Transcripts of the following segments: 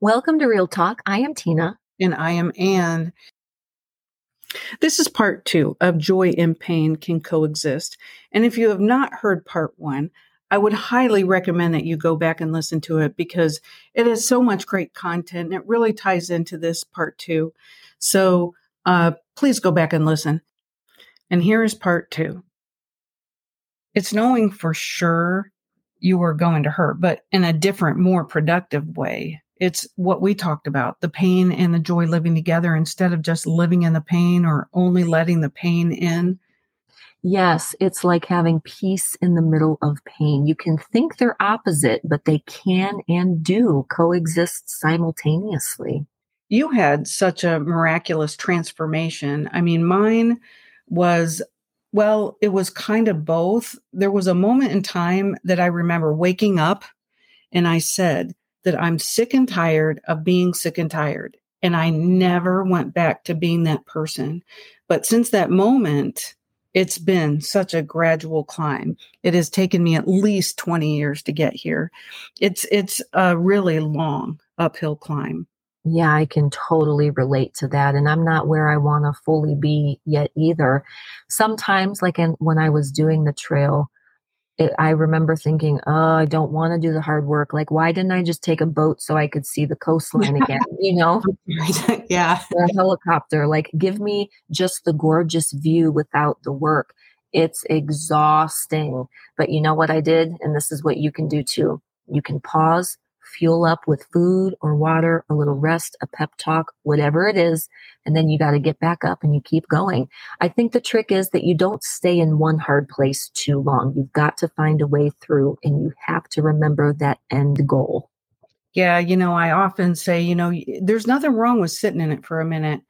Welcome to Real Talk. I am Tina. And I am Ann. This is part two of Joy and Pain Can Coexist. And if you have not heard part one, I would highly recommend that you go back and listen to it because it has so much great content. And it really ties into this part two. So uh, please go back and listen. And here is part two. It's knowing for sure you are going to hurt, but in a different, more productive way. It's what we talked about the pain and the joy living together instead of just living in the pain or only letting the pain in. Yes, it's like having peace in the middle of pain. You can think they're opposite, but they can and do coexist simultaneously. You had such a miraculous transformation. I mean, mine was well, it was kind of both. There was a moment in time that I remember waking up and I said that I'm sick and tired of being sick and tired. And I never went back to being that person. But since that moment, it's been such a gradual climb. It has taken me at least 20 years to get here. It's it's a really long uphill climb. Yeah, I can totally relate to that. And I'm not where I want to fully be yet either. Sometimes, like in, when I was doing the trail, it, I remember thinking, oh, I don't want to do the hard work. Like, why didn't I just take a boat so I could see the coastline again? You know? yeah. Or a helicopter. Like, give me just the gorgeous view without the work. It's exhausting. But you know what I did? And this is what you can do too. You can pause, fuel up with food or water, a little rest, a pep talk, whatever it is. And then you got to get back up and you keep going. I think the trick is that you don't stay in one hard place too long. You've got to find a way through and you have to remember that end goal. Yeah, you know, I often say, you know, there's nothing wrong with sitting in it for a minute,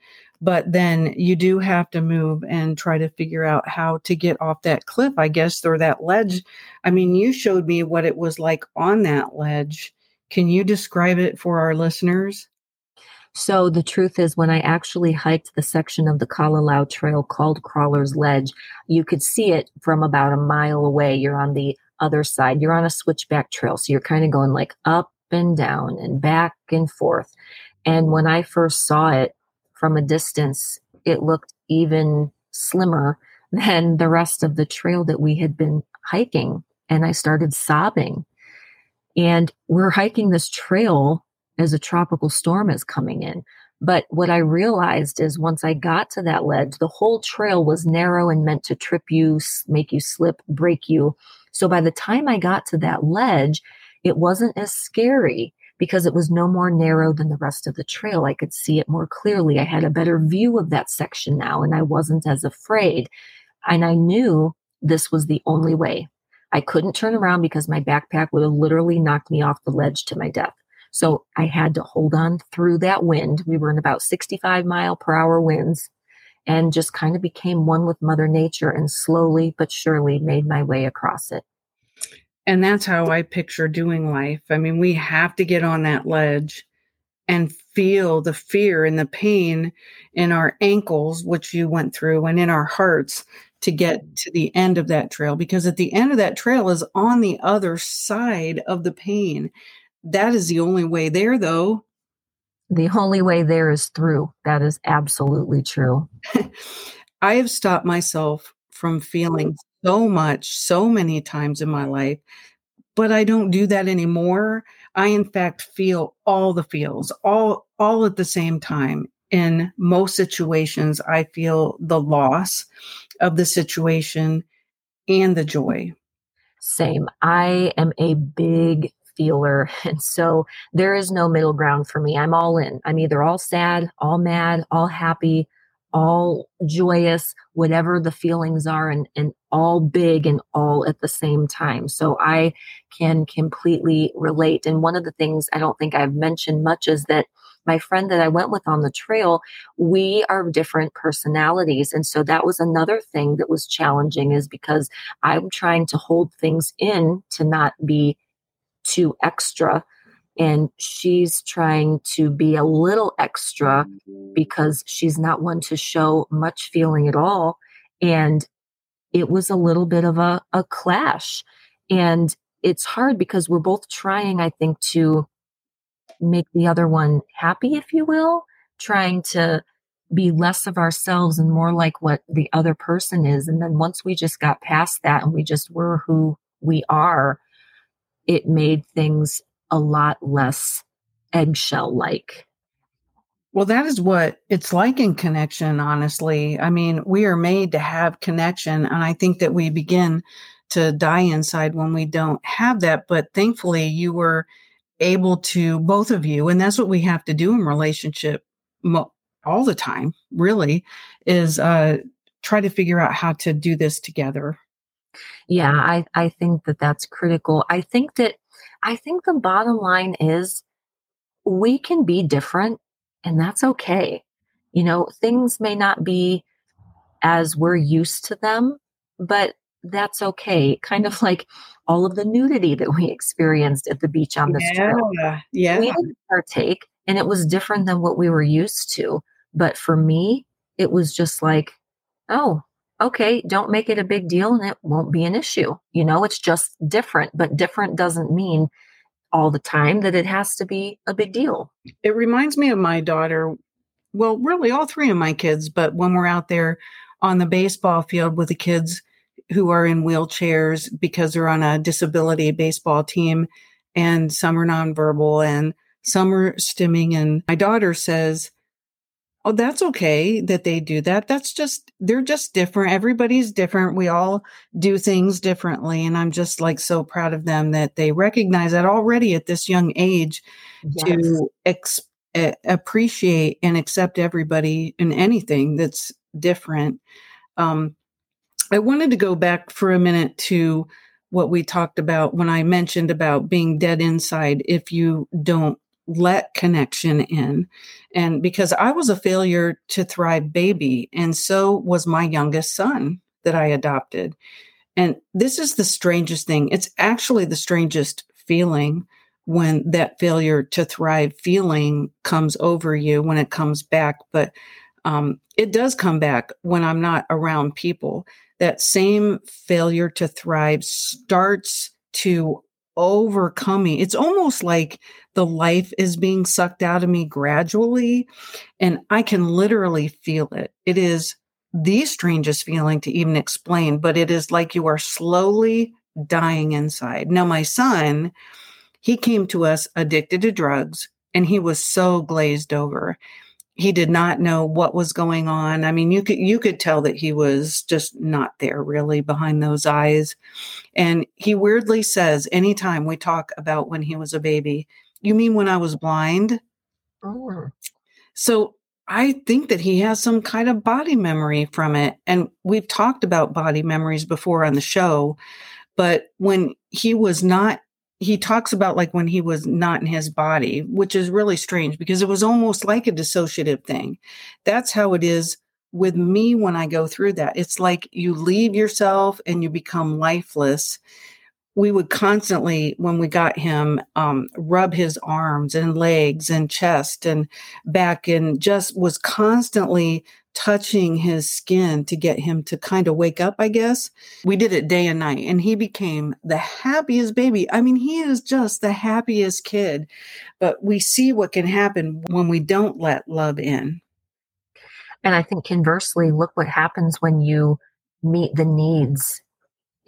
but then you do have to move and try to figure out how to get off that cliff, I guess, or that ledge. I mean, you showed me what it was like on that ledge can you describe it for our listeners? So the truth is, when I actually hiked the section of the Kalalau Trail called Crawler's Ledge, you could see it from about a mile away. You're on the other side. You're on a switchback trail. So you're kind of going like up and down and back and forth. And when I first saw it from a distance, it looked even slimmer than the rest of the trail that we had been hiking. And I started sobbing and we're hiking this trail as a tropical storm is coming in. But what I realized is once I got to that ledge, the whole trail was narrow and meant to trip you, make you slip, break you. So by the time I got to that ledge, it wasn't as scary because it was no more narrow than the rest of the trail. I could see it more clearly. I had a better view of that section now and I wasn't as afraid. And I knew this was the only way. I couldn't turn around because my backpack would have literally knocked me off the ledge to my death. So I had to hold on through that wind. We were in about 65 mile per hour winds and just kind of became one with Mother Nature and slowly but surely made my way across it. And that's how I picture doing life. I mean, we have to get on that ledge and feel the fear and the pain in our ankles, which you went through, and in our hearts to get to the end of that trail because at the end of that trail is on the other side of the pain. That is the only way there, though. The only way there is through. That is absolutely true. I have stopped myself from feeling so much, so many times in my life, but I don't do that anymore. I, in fact, feel all the feels, all all at the same time in most situations, I feel the loss of the situation and the joy. Same. I am a big feeler. And so there is no middle ground for me. I'm all in. I'm either all sad, all mad, all happy, all joyous, whatever the feelings are, and, and all big and all at the same time. So I can completely relate. And one of the things I don't think I've mentioned much is that my friend that I went with on the trail, we are different personalities. And so that was another thing that was challenging is because I'm trying to hold things in to not be too extra. And she's trying to be a little extra because she's not one to show much feeling at all. And it was a little bit of a, a clash. And it's hard because we're both trying, I think, to make the other one happy, if you will, trying to be less of ourselves and more like what the other person is. And then once we just got past that and we just were who we are, it made things a lot less eggshell like. Well, that is what it's like in connection, honestly. I mean, we are made to have connection. And I think that we begin to die inside when we don't have that. But thankfully, you were able to, both of you, and that's what we have to do in relationship mo- all the time, really, is uh, try to figure out how to do this together. Yeah, I, I think that that's critical. I think that, I think the bottom line is we can be different and that's okay. You know, things may not be as we're used to them, but that's okay. Kind of like all of the nudity that we experienced at the beach on this yeah, trip. Yeah. We didn't partake and it was different than what we were used to. But for me, it was just like, oh, okay, don't make it a big deal and it won't be an issue. You know, it's just different, but different doesn't mean all the time that it has to be a big deal. It reminds me of my daughter. Well, really, all three of my kids, but when we're out there on the baseball field with the kids who are in wheelchairs because they're on a disability baseball team, and some are nonverbal and some are stimming. And my daughter says, Oh, that's okay that they do that. That's just, they're just different. Everybody's different. We all do things differently. And I'm just like so proud of them that they recognize that already at this young age yes. to ex- appreciate and accept everybody and anything that's different. Um, I wanted to go back for a minute to what we talked about when I mentioned about being dead inside if you don't let connection in. And because I was a failure to thrive baby, and so was my youngest son that I adopted. And this is the strangest thing. It's actually the strangest feeling when that failure to thrive feeling comes over you when it comes back. But um, it does come back when I'm not around people. That same failure to thrive starts to overcoming. It's almost like the life is being sucked out of me gradually. And I can literally feel it. It is the strangest feeling to even explain, but it is like you are slowly dying inside. Now, my son, he came to us addicted to drugs and he was so glazed over he did not know what was going on. I mean, you could you could tell that he was just not there really behind those eyes. And he weirdly says anytime we talk about when he was a baby, you mean when I was blind? Oh. So I think that he has some kind of body memory from it. And we've talked about body memories before on the show, but when he was not he talks about like when he was not in his body, which is really strange because it was almost like a dissociative thing. That's how it is with me when I go through that. It's like you leave yourself and you become lifeless. We would constantly, when we got him, um, rub his arms and legs and chest and back and just was constantly touching his skin to get him to kind of wake up, I guess. We did it day and night, and he became the happiest baby. I mean, he is just the happiest kid. But we see what can happen when we don't let love in. And I think conversely, look what happens when you meet the needs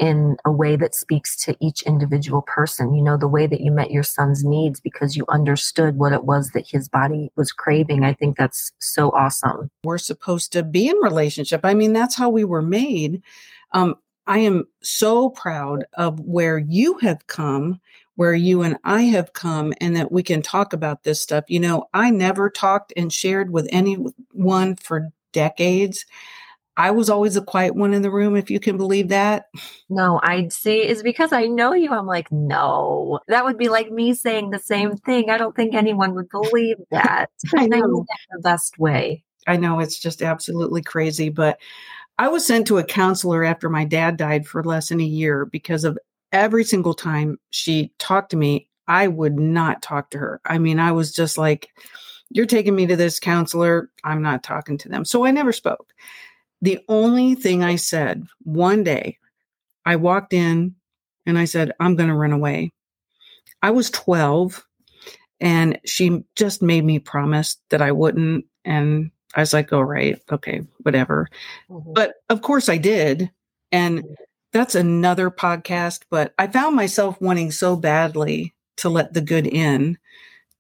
in a way that speaks to each individual person. You know, the way that you met your son's needs because you understood what it was that his body was craving. I think that's so awesome. We're supposed to be in relationship. I mean, that's how we were made. Um, I am so proud of where you have come, where you and I have come, and that we can talk about this stuff. You know, I never talked and shared with anyone for decades. I was always a quiet one in the room, if you can believe that. No, I'd say it's because I know you. I'm like, no, that would be like me saying the same thing. I don't think anyone would believe that. I know. I know the best way. I know it's just absolutely crazy, but I was sent to a counselor after my dad died for less than a year because of every single time she talked to me, I would not talk to her. I mean, I was just like, you're taking me to this counselor. I'm not talking to them. So I never spoke. The only thing I said one day, I walked in and I said, I'm going to run away. I was 12 And she just made me promise that I wouldn't. And I was like, all right, okay, whatever. Mm-hmm. But of course I did. And that's another podcast. But I found myself wanting so badly to let the good in,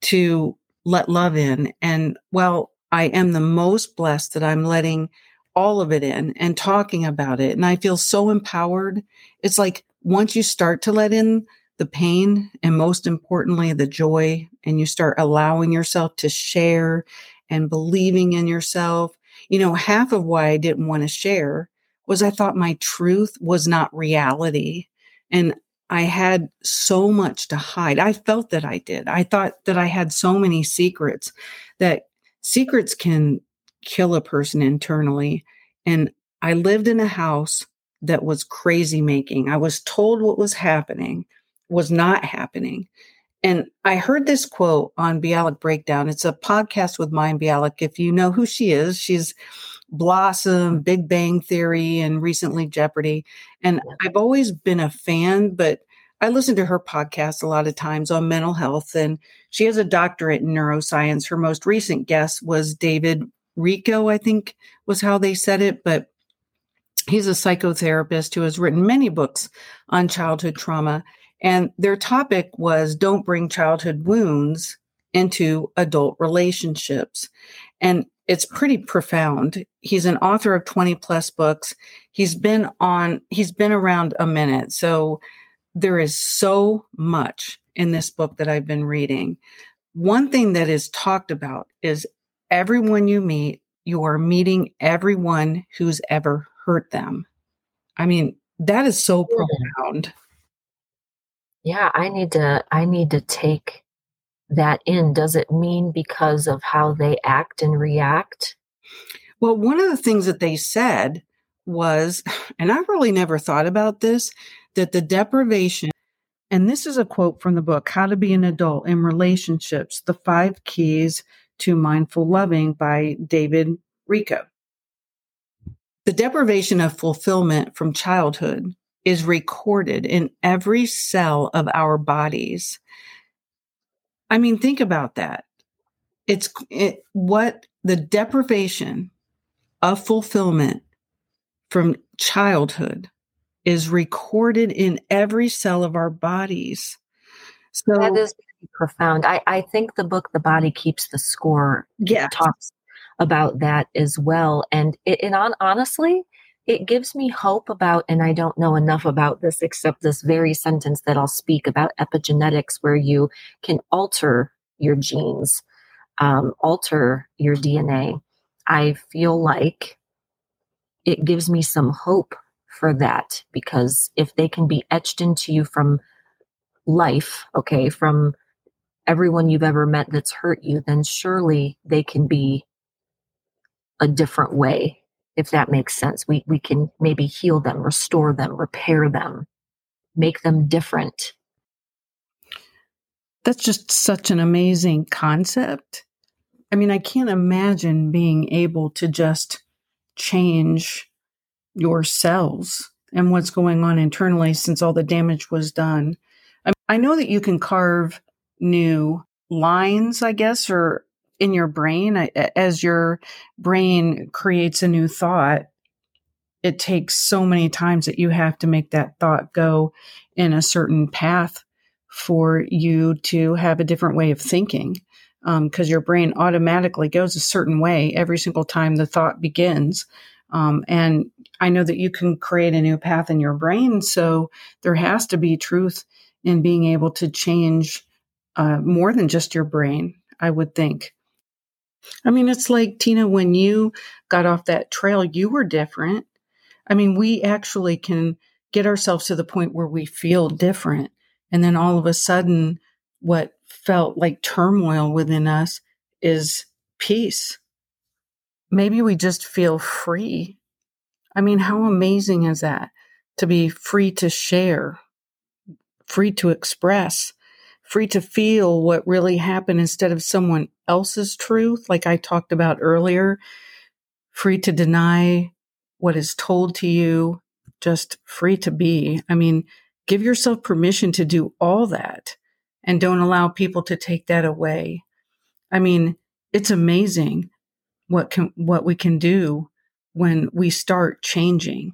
to let love in. And well, I am the most blessed that I'm letting all of it in and talking about it. And I feel so empowered. It's like once you start to let in the pain and most importantly, the joy, and you start allowing yourself to share and believing in yourself. You know, half of why I didn't want to share was I thought my truth was not reality. And I had so much to hide. I felt that I did. I thought that I had so many secrets that secrets can kill a person internally. And I lived in a house that was crazy making. I was told what was happening was not happening. And I heard this quote on Bialik Breakdown. It's a podcast with Mayim Bialik. If you know who she is, she's Blossom, Big Bang Theory, and recently Jeopardy. And I've always been a fan, but I listen to her podcast a lot of times on mental health. And she has a doctorate in neuroscience. Her most recent guest was David Richo, I think was how they said it. But he's a psychotherapist who has written many books on childhood trauma. And their topic was don't bring childhood wounds into adult relationships. And it's pretty profound. He's an author of 20 plus books. He's been on, he's been around a minute. So there is so much in this book that I've been reading. One thing that is talked about is everyone you meet, you are meeting everyone who's ever hurt them. I mean, that is so profound. Yeah, I need to I need to take that in. Does it mean because of how they act and react? Well, one of the things that they said was, and I really never thought about this, that the deprivation, and this is a quote from the book, How to Be an Adult in Relationships The Five Keys to Mindful Loving by David Richo. The deprivation of fulfillment from childhood is recorded in every cell of our bodies. I mean, think about that. It's it, what the deprivation of fulfillment from childhood is recorded in every cell of our bodies. So that is profound. I, I think the book The Body Keeps the Score yeah. talks about that as well. And it and on, honestly, it gives me hope about, and I don't know enough about this except this very sentence that I'll speak about epigenetics, where you can alter your genes, um, alter your DNA. I feel like it gives me some hope for that because if they can be etched into you from life, okay, from everyone you've ever met that's hurt you, then surely they can be a different way if that makes sense. We, we can maybe heal them, restore them, repair them, make them different. That's just such an amazing concept. I mean, I can't imagine being able to just change your cells and what's going on internally since all the damage was done. I, mean, I know that you can carve new lines, I guess, or in your brain as your brain creates a new thought it takes so many times that you have to make that thought go in a certain path for you to have a different way of thinking because um, your brain automatically goes a certain way every single time the thought begins. Um, and i know that you can create a new path in your brain so there has to be truth in being able to change uh, more than just your brain i would think I mean, it's like, Tina, when you got off that trail, you were different. I mean, we actually can get ourselves to the point where we feel different. And then all of a sudden, what felt like turmoil within us is peace. Maybe we just feel free. I mean, how amazing is that to be free to share, free to express, free to feel what really happened instead of someone else's truth, like I talked about earlier, free to deny what is told to you, just free to be. I mean, give yourself permission to do all that. and don't allow people to take that away. I mean, it's amazing what can what we can do when we start changing.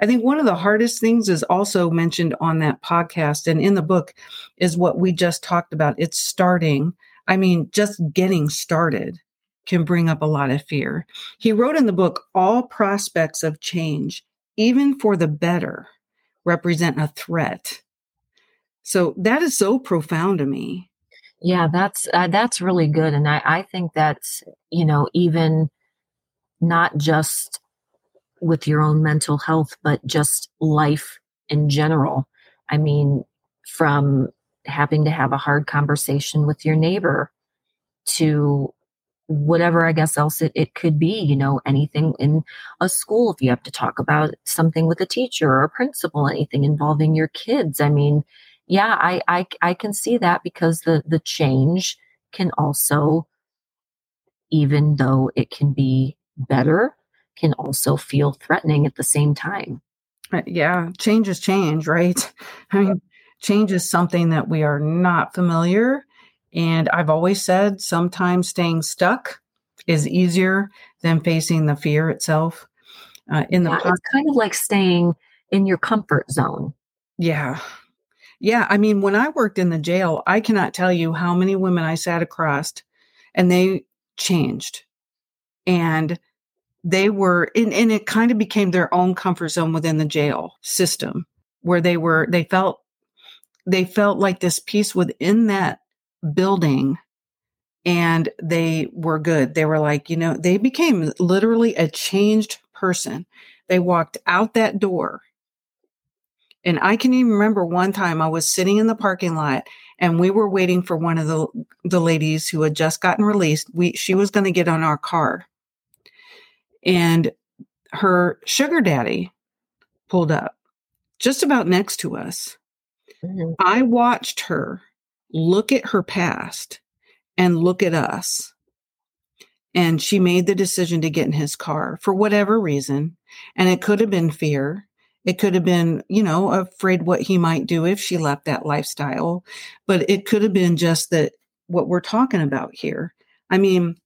I think one of the hardest things is also mentioned on that podcast and in the book is what we just talked about. It's starting. I mean, just getting started can bring up a lot of fear. He wrote in the book all prospects of change, even for the better, represent a threat. So that is so profound to me. Yeah, that's uh, that's really good, and I I think that's you know even not just with your own mental health, but just life in general. I mean, from having to have a hard conversation with your neighbor to whatever I guess else it, it could be, you know, anything in a school, if you have to talk about something with a teacher or a principal, anything involving your kids. I mean, yeah, I, I, I can see that because the, the change can also, even though it can be better, can also feel threatening at the same time. Uh, yeah, change is change, right? I mean, change is something that we are not familiar. And I've always said sometimes staying stuck is easier than facing the fear itself. Uh, in the yeah, it's kind of like staying in your comfort zone. Yeah. Yeah. I mean, when I worked in the jail, I cannot tell you how many women I sat across and they changed. And they were and, and it kind of became their own comfort zone within the jail system where they were they felt they felt like this peace within that building and they were good. They were like you know they became literally a changed person. They walked out that door and i can even remember one time i was sitting in the parking lot and we were waiting for one of the the ladies who had just gotten released. We she was going to get on our car and her sugar daddy pulled up just about next to us. Mm-hmm. I watched her look at her past and look at us. And she made the decision to get in his car for whatever reason. And it could have been fear. It could have been, you know, afraid what he might do if she left that lifestyle. But it could have been just that what we're talking about here. I mean,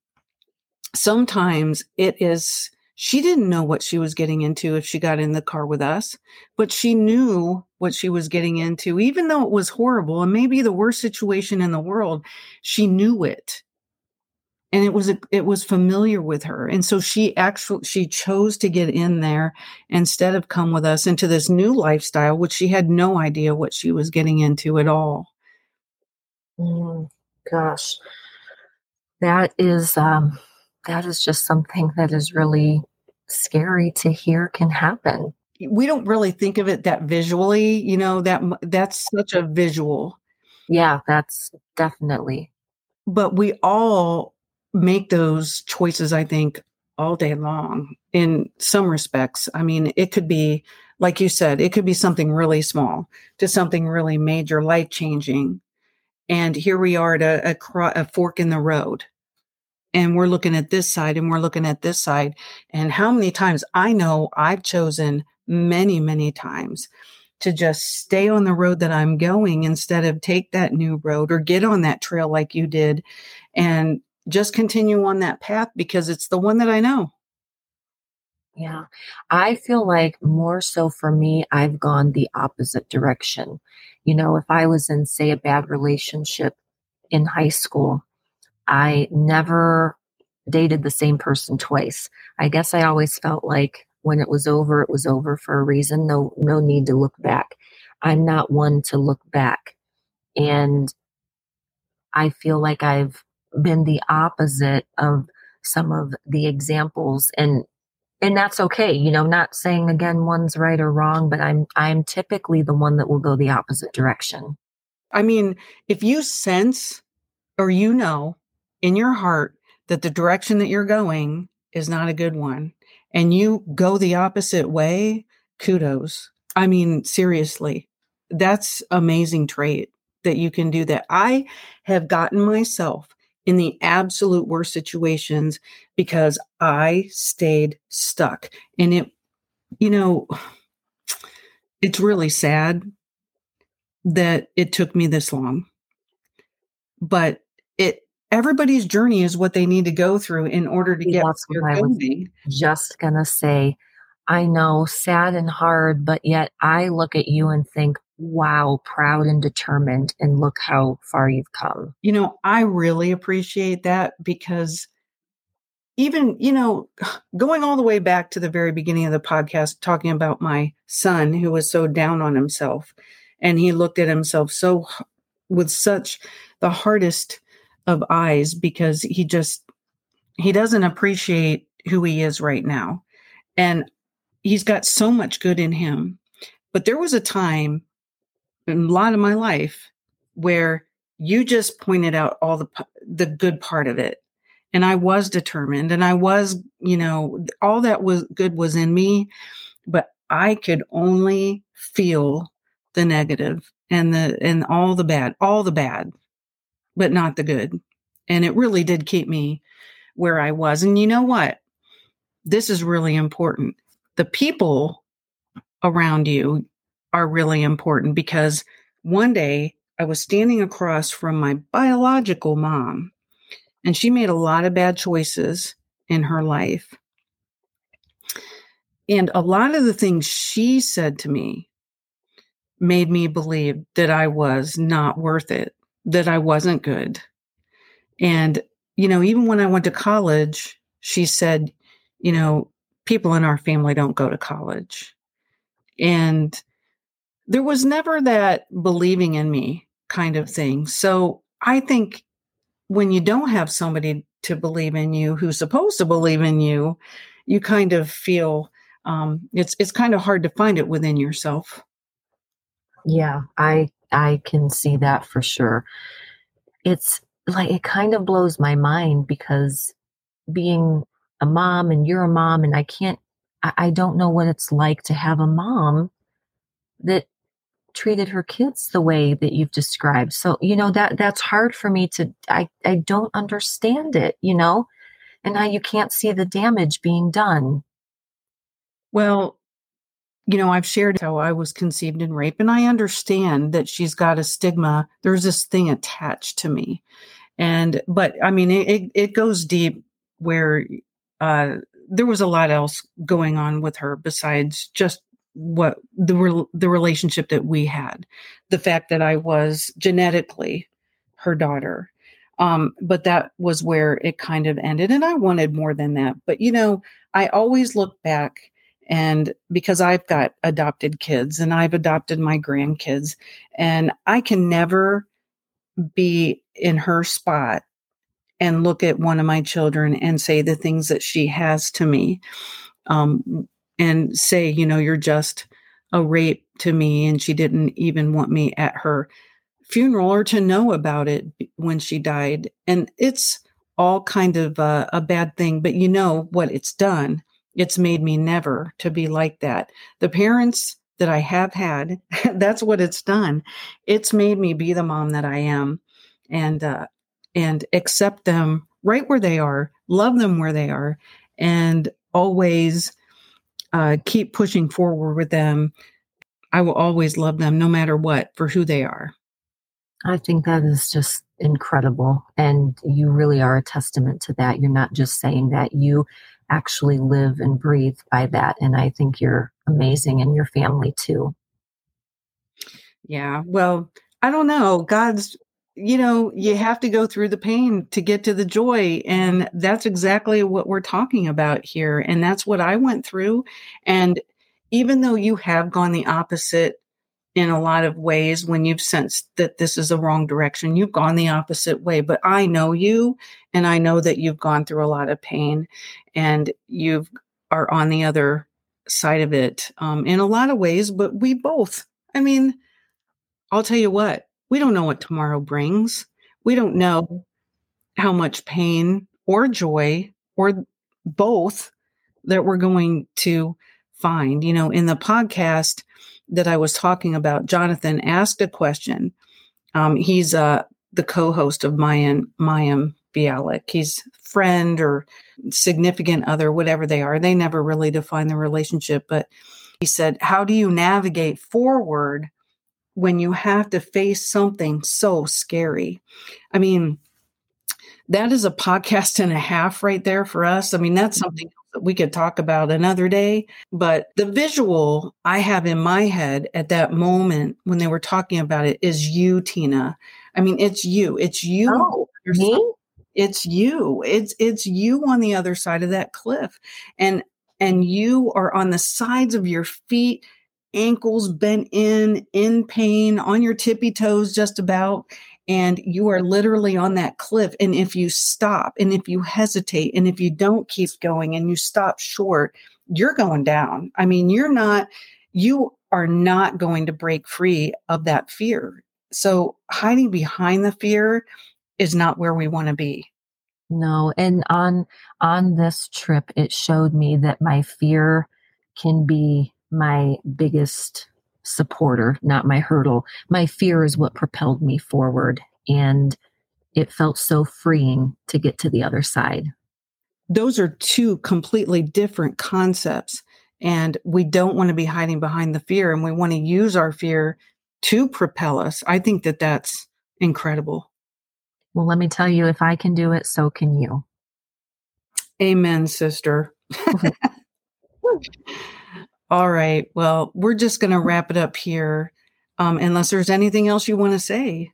sometimes it is she didn't know what she was getting into if she got in the car with us, but she knew what she was getting into, even though it was horrible and maybe the worst situation in the world. She knew it. And it was, it was familiar with her. And so she actually, she chose to get in there instead of come with us into this new lifestyle, which she had no idea what she was getting into at all. Mm, gosh, that is, um, that is just something that is really scary to hear can happen. We don't really think of it that visually, you know, that that's such a visual. Yeah, that's definitely. But we all make those choices, I think, all day long in some respects. I mean, it could be, like you said, it could be something really small to something really major, life changing. And here we are at a, a, a fork in the road and we're looking at this side and we're looking at this side. And how many times I know I've chosen many, many times to just stay on the road that I'm going instead of take that new road or get on that trail like you did and just continue on that path because it's the one that I know. Yeah. I feel like more so for me, I've gone the opposite direction. You know, if I was in, say, a bad relationship in high school, I never dated the same person twice. I guess I always felt like when it was over, it was over for a reason. No, no need to look back. I'm not one to look back. And I feel like I've been the opposite of some of the examples and and that's okay you know not saying again one's right or wrong but i'm i'm typically the one that will go the opposite direction i mean if you sense or you know in your heart that the direction that you're going is not a good one and you go the opposite way, kudos. I mean, seriously, that's amazing trait that you can do that. I have gotten myself in the absolute worst situations because I stayed stuck. And it, you know, it's really sad that it took me this long but everybody's journey is what they need to go through in order to get That's what I was just gonna say. I know, sad and hard, but yet I look at you and think, wow, proud and determined, and look how far you've come. You know, I really appreciate that because even, you know, going all the way back to the very beginning of the podcast, talking about my son who was so down on himself and he looked at himself so with such the hardest of eyes because he just he doesn't appreciate who he is right now. And he's got so much good in him. But there was a time in a lot of my life where you just pointed out all the the good part of it. And i was determined and i was you know all that was good was in me but i could only feel the negative and the and all the bad all the bad but not the good. And it really did keep me where I was. And you know what? This is really important. The people around you are really important because one day I was standing across from my biological mom, and she made a lot of bad choices in her life. And a lot of the things she said to me made me believe that I was not worth it that I wasn't good. And, you know, even when I went to college, she said, you know, people in our family don't go to college. And there was never that believing in me kind of thing. So I think when you don't have somebody to believe in you who's supposed to believe in you, you kind of feel um, it's it's kind of hard to find it within yourself. Yeah, I I can see that for sure. It's like it kind of blows my mind because being a mom and you're a mom and I can't I, I don't know what it's like to have a mom that treated her kids the way that you've described. So, you know, that that's hard for me to I I don't understand it, you know? And now you can't see the damage being done. Well, you know, I've shared how I was conceived in rape, and I understand that she's got a stigma. There's this thing attached to me. And, but I mean, it, it goes deep where uh, there was a lot else going on with her besides just what the re- the relationship that we had the fact that i was genetically her daughter um, but that was where it kind of ended and i wanted more than that but you know i always look back and because I've got adopted kids and I've adopted my grandkids, and I can never be in her spot and look at one of my children and say the things that she has to me um, and say, you know, you're just a rape to me. And she didn't even want me at her funeral or to know about it when she died. And it's all kind of a, a bad thing, but you know what it's done it's made me never to be like that. The parents that I have had, that's what it's done. It's made me be the mom that I am and uh, and accept them right where they are, love them where they are, and always uh, keep pushing forward with them. I will always love them no matter what for who they are. I think that is just incredible. And you really are a testament to that. You're not just saying that, you actually live and breathe by that. And I think you're amazing and your family too. Yeah. Well, I don't know. God's, you know, you have to go through the pain to get to the joy. And that's exactly what we're talking about here. And that's what I went through. And even though you have gone the opposite in a lot of ways when you've sensed that this is a wrong direction. You've gone the opposite way, but I know you and I know that you've gone through a lot of pain and you are on the other side of it um, in a lot of ways, but we both, I mean, I'll tell you what, we don't know what tomorrow brings. We don't know how much pain or joy or both that we're going to find. You know, in the podcast, that I was talking about, Jonathan asked a question. Um, he's uh, the co-host of Mayim Mayim Bialik. He's friend or significant other, whatever they are. They never really define the relationship, but he said, "How do you navigate forward when you have to face something so scary. I mean, that is a podcast and a half right there for us. I mean, that's something we could talk about another day. But the visual I have in my head at that moment when they were talking about it is you, Tina. I mean, it's you. It's you. Oh, me? It's you. It's it's you on the other side of that cliff. And and you are on the sides of your feet, ankles bent in, in pain, on your tippy toes just about and you are literally on that cliff. And if you stop and if you hesitate and if you don't keep going and you stop short, you're going down. I mean, you're not, you are not going to break free of that fear. So hiding behind the fear is not where we want to be. No, and on on this trip it showed me that my fear can be my biggest supporter, not my hurdle. My fear is what propelled me forward. And it felt so freeing to get to the other side. Those are two completely different concepts. And we don't want to be hiding behind the fear and we want to use our fear to propel us. I think that that's incredible. Well, let me tell you, if I can do it, so can you. Amen, sister. All right. Well, we're just going to wrap it up here. Um, unless there's anything else you want to say.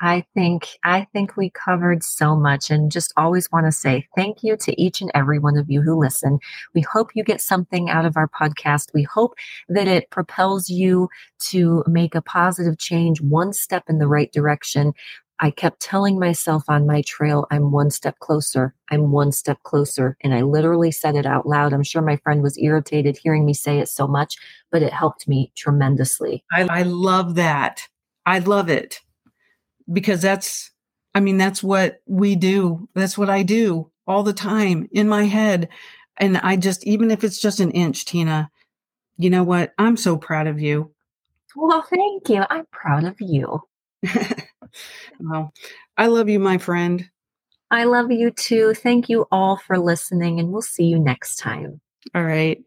I think I think we covered so much and just always want to say thank you to each and every one of you who listen. We hope you get something out of our podcast. We hope that it propels you to make a positive change one step in the right direction. I kept telling myself on my trail, I'm one step closer. I'm one step closer. And I literally said it out loud. I'm sure my friend was irritated hearing me say it so much, but it helped me tremendously. I, I love that. I love it because that's, I mean, that's what we do. That's what I do all the time in my head. And I just, even if it's just an inch, Tina, you know what? I'm so proud of you. Well, thank you. I'm proud of you. well, I love you, my friend. I love you too. Thank you all for listening, and we'll see you next time. All right.